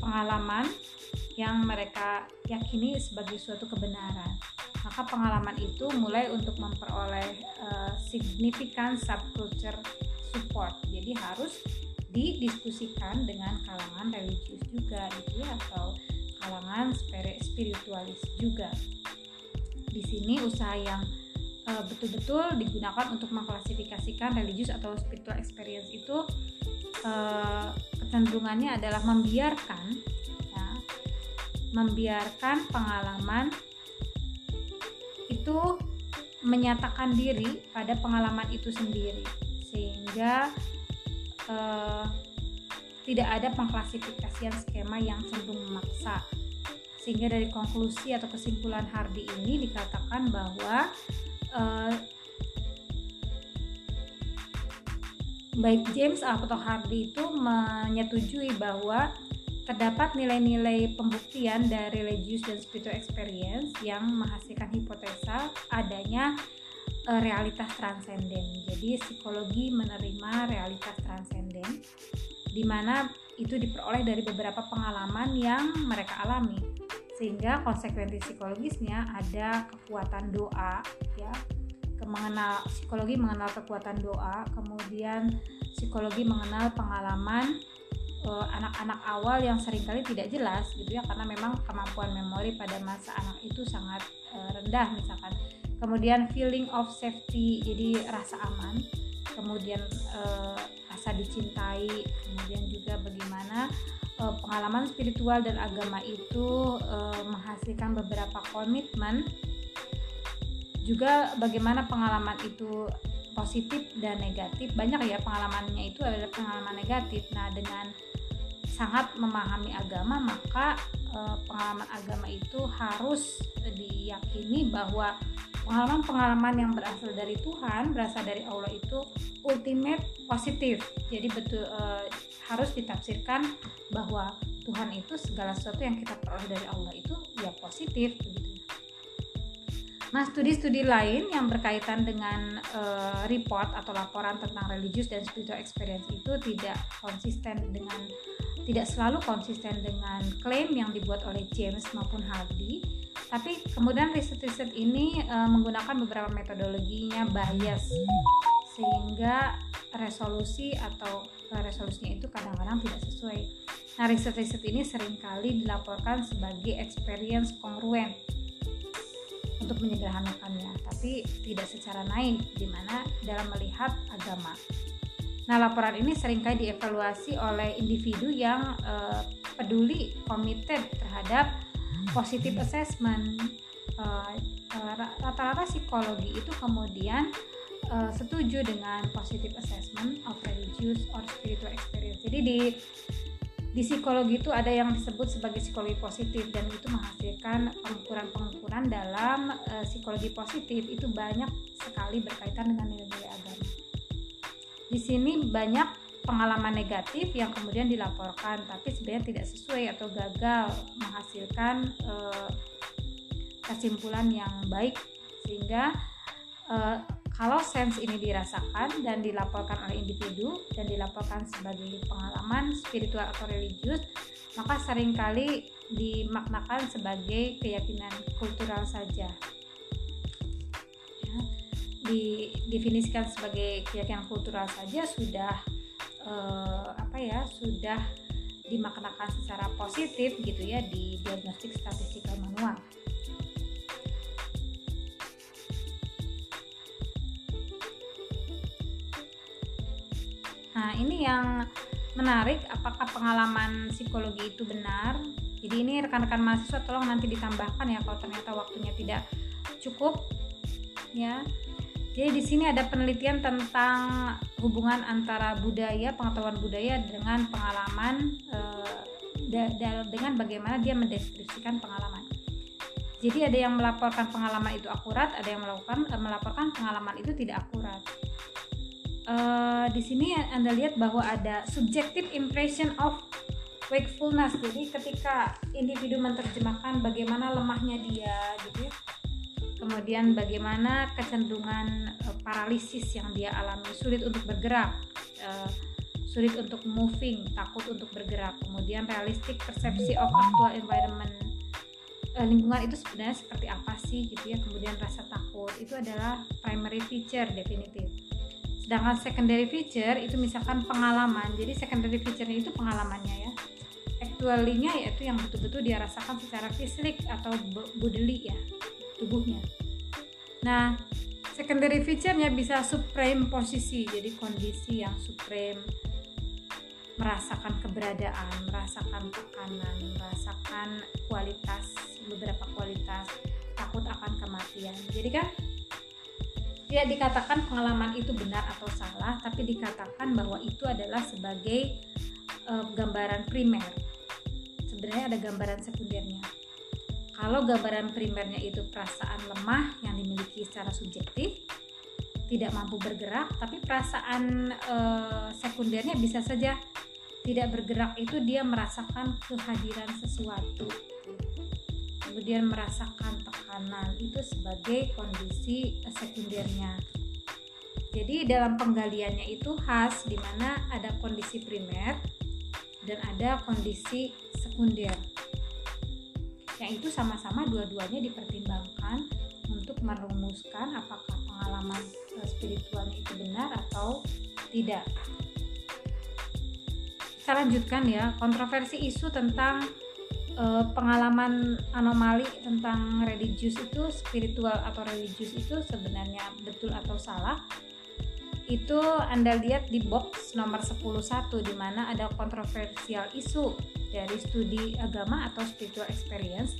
Speaker 1: pengalaman yang mereka yakini sebagai suatu kebenaran. Maka pengalaman itu mulai untuk memperoleh uh, signifikan subculture support. Jadi harus didiskusikan dengan kalangan religius juga gitu ya atau kalangan spiritualis juga. Di sini usaha yang uh, betul-betul digunakan untuk mengklasifikasikan religius atau spiritual experience itu uh, kecenderungannya adalah membiarkan ya, membiarkan pengalaman itu menyatakan diri pada pengalaman itu sendiri sehingga uh, tidak ada pengklasifikasian skema yang cenderung memaksa. Sehingga dari konklusi atau kesimpulan Hardy ini dikatakan bahwa uh, baik James atau Hardy itu menyetujui bahwa terdapat nilai-nilai pembuktian dari religious dan spiritual experience yang menghasilkan hipotesa adanya uh, realitas transenden. Jadi psikologi menerima realitas transenden di mana itu diperoleh dari beberapa pengalaman yang mereka alami. Sehingga konsekuensi psikologisnya ada kekuatan doa ya. Mengenal psikologi mengenal kekuatan doa, kemudian psikologi mengenal pengalaman eh, anak-anak uh, awal yang sering kali tidak jelas gitu ya karena memang kemampuan memori pada masa anak itu sangat uh, rendah misalkan kemudian feeling of safety jadi rasa aman. Kemudian uh, rasa dicintai. Kemudian juga bagaimana uh, pengalaman spiritual dan agama itu uh, menghasilkan beberapa komitmen. Juga bagaimana pengalaman itu positif dan negatif. Banyak ya pengalamannya itu adalah pengalaman negatif. Nah dengan sangat memahami agama maka pengalaman agama itu harus diyakini bahwa pengalaman-pengalaman yang berasal dari Tuhan, berasal dari Allah itu ultimate positif. Jadi betul e, harus ditafsirkan bahwa Tuhan itu segala sesuatu yang kita peroleh dari Allah itu ya positif begitu. Nah, studi-studi lain yang berkaitan dengan e, report atau laporan tentang religius dan spiritual experience itu tidak konsisten dengan tidak selalu konsisten dengan klaim yang dibuat oleh James maupun Hardy tapi kemudian riset-riset ini e, menggunakan beberapa metodologinya bias sehingga resolusi atau eh, resolusinya itu kadang-kadang tidak sesuai. Nah, riset-riset ini sering kali dilaporkan sebagai experience kongruen untuk menyederhanakannya, tapi tidak secara naik di mana dalam melihat agama. Nah, laporan ini sering kali dievaluasi oleh individu yang uh, peduli, committed terhadap positive assessment. Rata-rata uh, psikologi itu kemudian uh, setuju dengan positive assessment of religious or spiritual experience. Jadi di di psikologi itu ada yang disebut sebagai psikologi positif dan itu menghasilkan pengukuran-pengukuran dalam uh, psikologi positif itu banyak sekali berkaitan dengan nilai-nilai agama. Di sini banyak pengalaman negatif yang kemudian dilaporkan tapi sebenarnya tidak sesuai atau gagal menghasilkan uh, kesimpulan yang baik sehingga uh, kalau sense ini dirasakan dan dilaporkan oleh individu dan dilaporkan sebagai pengalaman spiritual atau religius, maka sering kali dimaknakan sebagai keyakinan kultural saja. Ya, didefinisikan sebagai keyakinan kultural saja sudah eh, apa ya sudah dimaknakan secara positif gitu ya di diagnostik statistikal manual. Nah, ini yang menarik apakah pengalaman psikologi itu benar? Jadi ini rekan-rekan mahasiswa tolong nanti ditambahkan ya kalau ternyata waktunya tidak cukup ya. Jadi di sini ada penelitian tentang hubungan antara budaya, pengetahuan budaya dengan pengalaman eh, dengan bagaimana dia mendeskripsikan pengalaman. Jadi ada yang melaporkan pengalaman itu akurat, ada yang melakukan eh, melaporkan pengalaman itu tidak akurat uh, di sini anda lihat bahwa ada subjective impression of wakefulness jadi ketika individu menerjemahkan bagaimana lemahnya dia gitu ya kemudian bagaimana kecenderungan uh, paralisis yang dia alami? Sulit untuk bergerak uh, sulit untuk moving takut untuk bergerak. Kemudian realistic persepsi of actual environment lingkungan itu sebenarnya seperti apa sih gitu ya? Kemudian rasa takut itu adalah primary feature definitif sedangkan secondary feature itu misalkan pengalaman. Jadi secondary feature-nya itu pengalamannya ya. Actually-nya yaitu yang betul-betul dia rasakan secara fisik atau bodily ya tubuhnya nah secondary feature-nya bisa supreme posisi jadi kondisi yang supreme merasakan keberadaan, merasakan tekanan, merasakan kualitas beberapa kualitas, takut akan kematian. Jadi kan tidak dikatakan pengalaman itu benar atau salah, tapi dikatakan bahwa itu adalah sebagai uh, gambaran primer. Sebenarnya ada gambaran sekundernya. Kalau gambaran primernya itu perasaan lemah yang dimiliki secara subjektif, tidak mampu bergerak, tapi perasaan uh, sekundernya bisa saja tidak bergerak itu dia merasakan kehadiran sesuatu kemudian merasakan tekanan itu sebagai kondisi sekundernya. Jadi dalam penggaliannya itu khas di mana ada kondisi primer dan ada kondisi sekunder. Yang itu sama-sama dua-duanya dipertimbangkan untuk merumuskan apakah pengalaman eh, spiritualnya itu benar atau tidak. Kita lanjutkan ya, kontroversi isu tentang uh, pengalaman anomali tentang religius itu spiritual atau religius itu sebenarnya betul atau salah itu Anda lihat di box nomor 101 di mana ada kontroversial isu dari studi agama atau spiritual experience.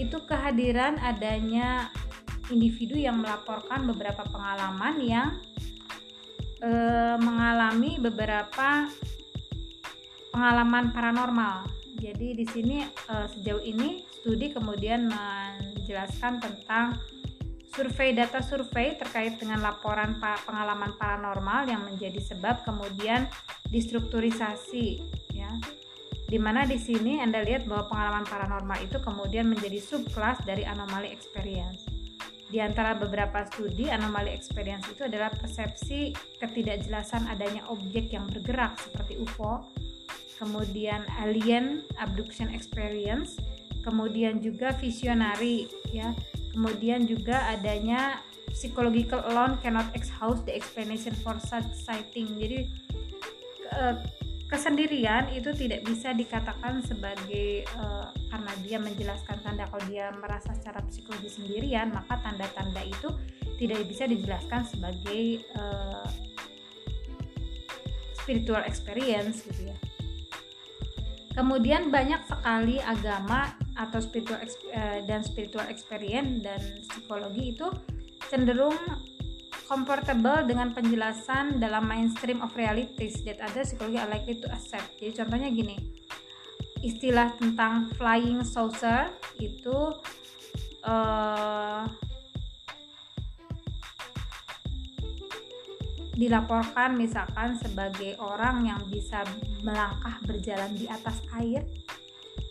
Speaker 1: Itu kehadiran adanya individu yang melaporkan beberapa pengalaman yang e, mengalami beberapa pengalaman paranormal. Jadi di sini uh, sejauh ini studi kemudian menjelaskan tentang survei data survei terkait dengan laporan pengalaman paranormal yang menjadi sebab kemudian distrukturisasi ya. Di mana di sini Anda lihat bahwa pengalaman paranormal itu kemudian menjadi subclass dari anomali experience. Di antara beberapa studi, anomali experience itu adalah persepsi ketidakjelasan adanya objek yang bergerak seperti UFO kemudian alien abduction experience, kemudian juga visionary ya. Kemudian juga adanya psychological alone cannot exhaust the explanation for such sighting. Jadi kesendirian itu tidak bisa dikatakan sebagai uh, karena dia menjelaskan tanda kalau dia merasa secara psikologi sendirian maka tanda-tanda itu tidak bisa dijelaskan sebagai uh, spiritual experience gitu ya kemudian banyak sekali agama atau spiritual uh, dan spiritual experience dan psikologi itu cenderung comfortable dengan penjelasan dalam mainstream of realities that other psikologi are likely to accept. Jadi contohnya gini, istilah tentang flying saucer itu uh, dilaporkan misalkan sebagai orang yang bisa melangkah berjalan di atas air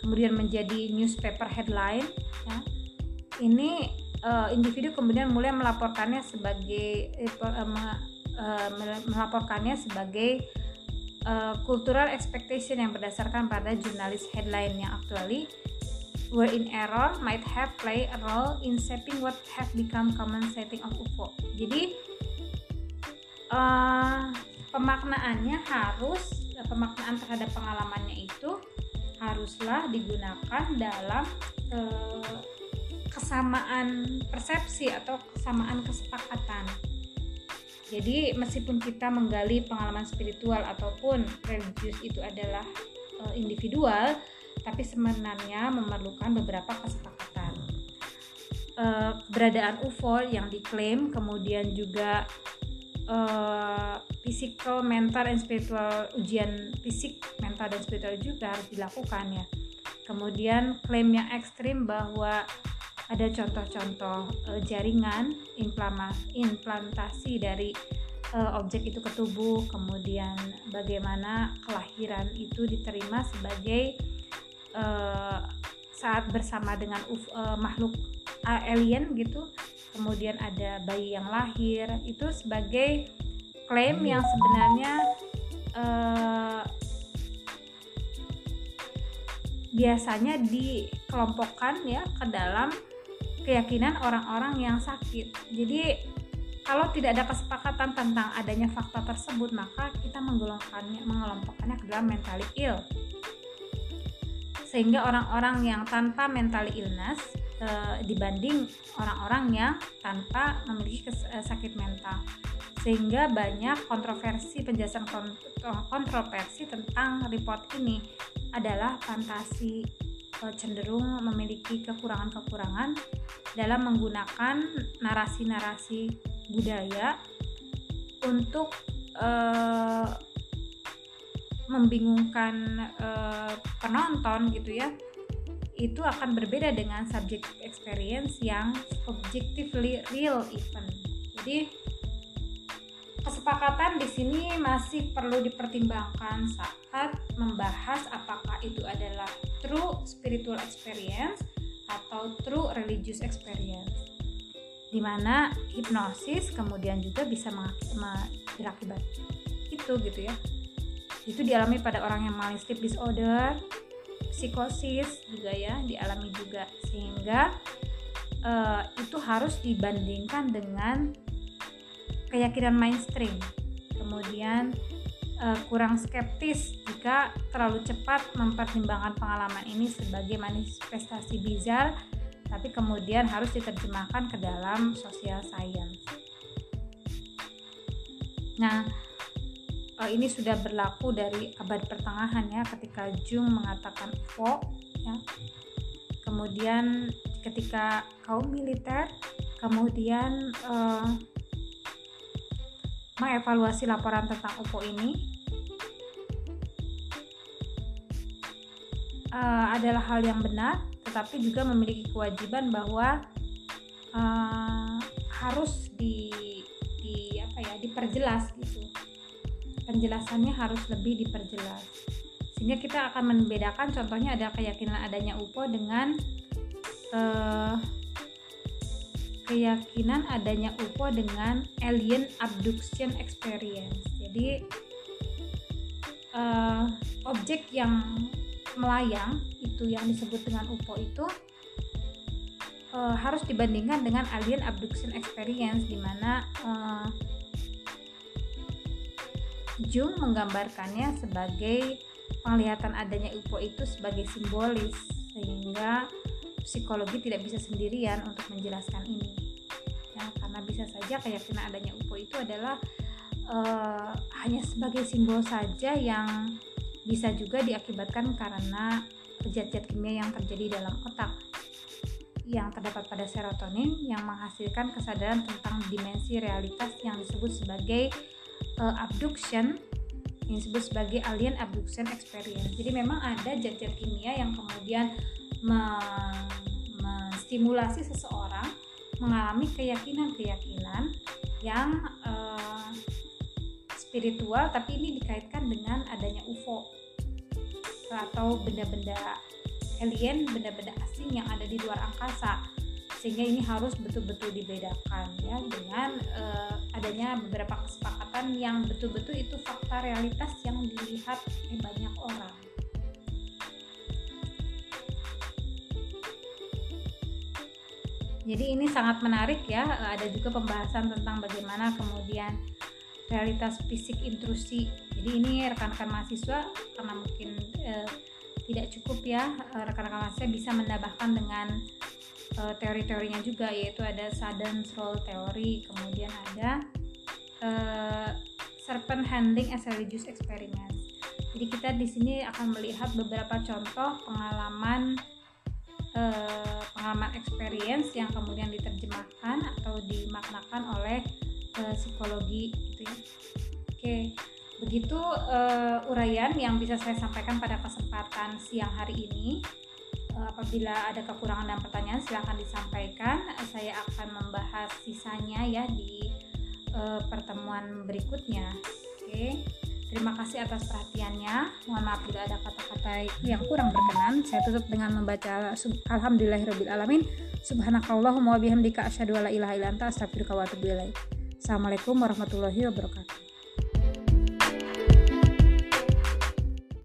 Speaker 1: kemudian menjadi newspaper headline ya ini uh, individu kemudian mulai melaporkannya sebagai uh, uh, melaporkannya sebagai uh, cultural expectation yang berdasarkan pada jurnalis headline yang actually were in error might have play a role in shaping what have become common setting of UFO. Jadi uh, pemaknaannya harus pemaknaan terhadap pengalamannya itu haruslah digunakan dalam uh, kesamaan persepsi atau kesamaan kesepakatan. Jadi meskipun kita menggali pengalaman spiritual ataupun religius itu adalah uh, individual, tapi sebenarnya memerlukan beberapa kesepakatan. Uh, keberadaan UFO yang diklaim, kemudian juga uh, mental, dan spiritual ujian fisik, mental dan spiritual juga harus dilakukan ya. Kemudian klaim yang ekstrim bahwa ada contoh-contoh uh, jaringan implantasi dari uh, objek itu ke tubuh, kemudian bagaimana kelahiran itu diterima sebagai uh, saat bersama dengan uh, makhluk alien gitu kemudian ada bayi yang lahir itu sebagai klaim yang sebenarnya uh, biasanya dikelompokkan ya ke dalam keyakinan orang-orang yang sakit. Jadi kalau tidak ada kesepakatan tentang adanya fakta tersebut, maka kita menggolongkannya, mengelompokkannya ke dalam mentally ill. Sehingga orang-orang yang tanpa mentally illness e, dibanding orang-orang yang tanpa memiliki kes, e, sakit mental. Sehingga banyak kontroversi penjelasan kontroversi tentang report ini adalah fantasi cenderung memiliki kekurangan-kekurangan dalam menggunakan narasi-narasi budaya untuk e, membingungkan e, penonton gitu ya itu akan berbeda dengan subject experience yang objectively real event. Jadi kesepakatan di sini masih perlu dipertimbangkan saat membahas apakah itu adalah true spiritual experience atau true religious experience. Di mana hipnosis kemudian juga bisa berakibat itu gitu ya. Itu dialami pada orang yang sleep disorder, psikosis juga ya dialami juga sehingga uh, itu harus dibandingkan dengan keyakinan mainstream kemudian uh, kurang skeptis jika terlalu cepat mempertimbangkan pengalaman ini sebagai manifestasi bizar tapi kemudian harus diterjemahkan ke dalam social science. Nah, uh, ini sudah berlaku dari abad pertengahan ya ketika Jung mengatakan UFO ya. Kemudian ketika kaum militer kemudian uh, mengevaluasi laporan tentang UFO ini uh, adalah hal yang benar tetapi juga memiliki kewajiban bahwa uh, harus di, di apa ya diperjelas gitu penjelasannya harus lebih diperjelas. Sehingga kita akan membedakan contohnya ada keyakinan adanya UFO dengan uh, keyakinan adanya UFO dengan alien abduction experience. Jadi uh, objek yang melayang itu yang disebut dengan UFO itu uh, harus dibandingkan dengan alien abduction experience di mana uh, Jung menggambarkannya sebagai penglihatan adanya UFO itu sebagai simbolis sehingga psikologi tidak bisa sendirian untuk menjelaskan ini. Ya karena bisa saja keyakinan adanya UFO itu adalah uh, hanya sebagai simbol saja yang bisa juga diakibatkan karena zat-zat kimia yang terjadi dalam otak yang terdapat pada serotonin yang menghasilkan kesadaran tentang dimensi realitas yang disebut sebagai uh, abduction yang disebut sebagai alien abduction experience. Jadi memang ada zat-zat kimia yang kemudian menstimulasi seseorang mengalami keyakinan-keyakinan yang uh, spiritual tapi ini dikaitkan dengan adanya UFO atau benda-benda alien, benda-benda asing yang ada di luar angkasa sehingga ini harus betul-betul dibedakan ya dengan uh, adanya beberapa kesepakatan yang betul-betul itu fakta realitas yang dilihat oleh banyak orang. Jadi ini sangat menarik ya, ada juga pembahasan tentang bagaimana kemudian realitas fisik intrusi. Jadi ini rekan-rekan mahasiswa karena mungkin eh, tidak cukup ya eh, rekan-rekan mahasiswa bisa menambahkan dengan uh, teori-teorinya juga yaitu ada Sudden's Role Theory, kemudian ada uh, Serpent Handling as Religious Experiment. Jadi kita di sini akan melihat beberapa contoh pengalaman uh, pengalaman experience yang kemudian diterjemahkan atau dimaknakan oleh uh, psikologi gitu ya. Oke, begitu uh, uraian yang bisa saya sampaikan pada kesempatan siang hari ini. Eh, apabila ada kekurangan dan pertanyaan silahkan disampaikan. Saya akan membahas sisanya ya di uh, pertemuan berikutnya. Oke. Terima kasih atas perhatiannya. Mohon maaf bila ada kata-kata yang kurang berkenan. Saya tutup dengan membaca alhamdulillahirobbilalamin. Subhanakallahumma wa bihamdika asyhadu alla ilaha illa anta astaghfiruka wa atubu ilaik. Assalamualaikum warahmatullahi wabarakatuh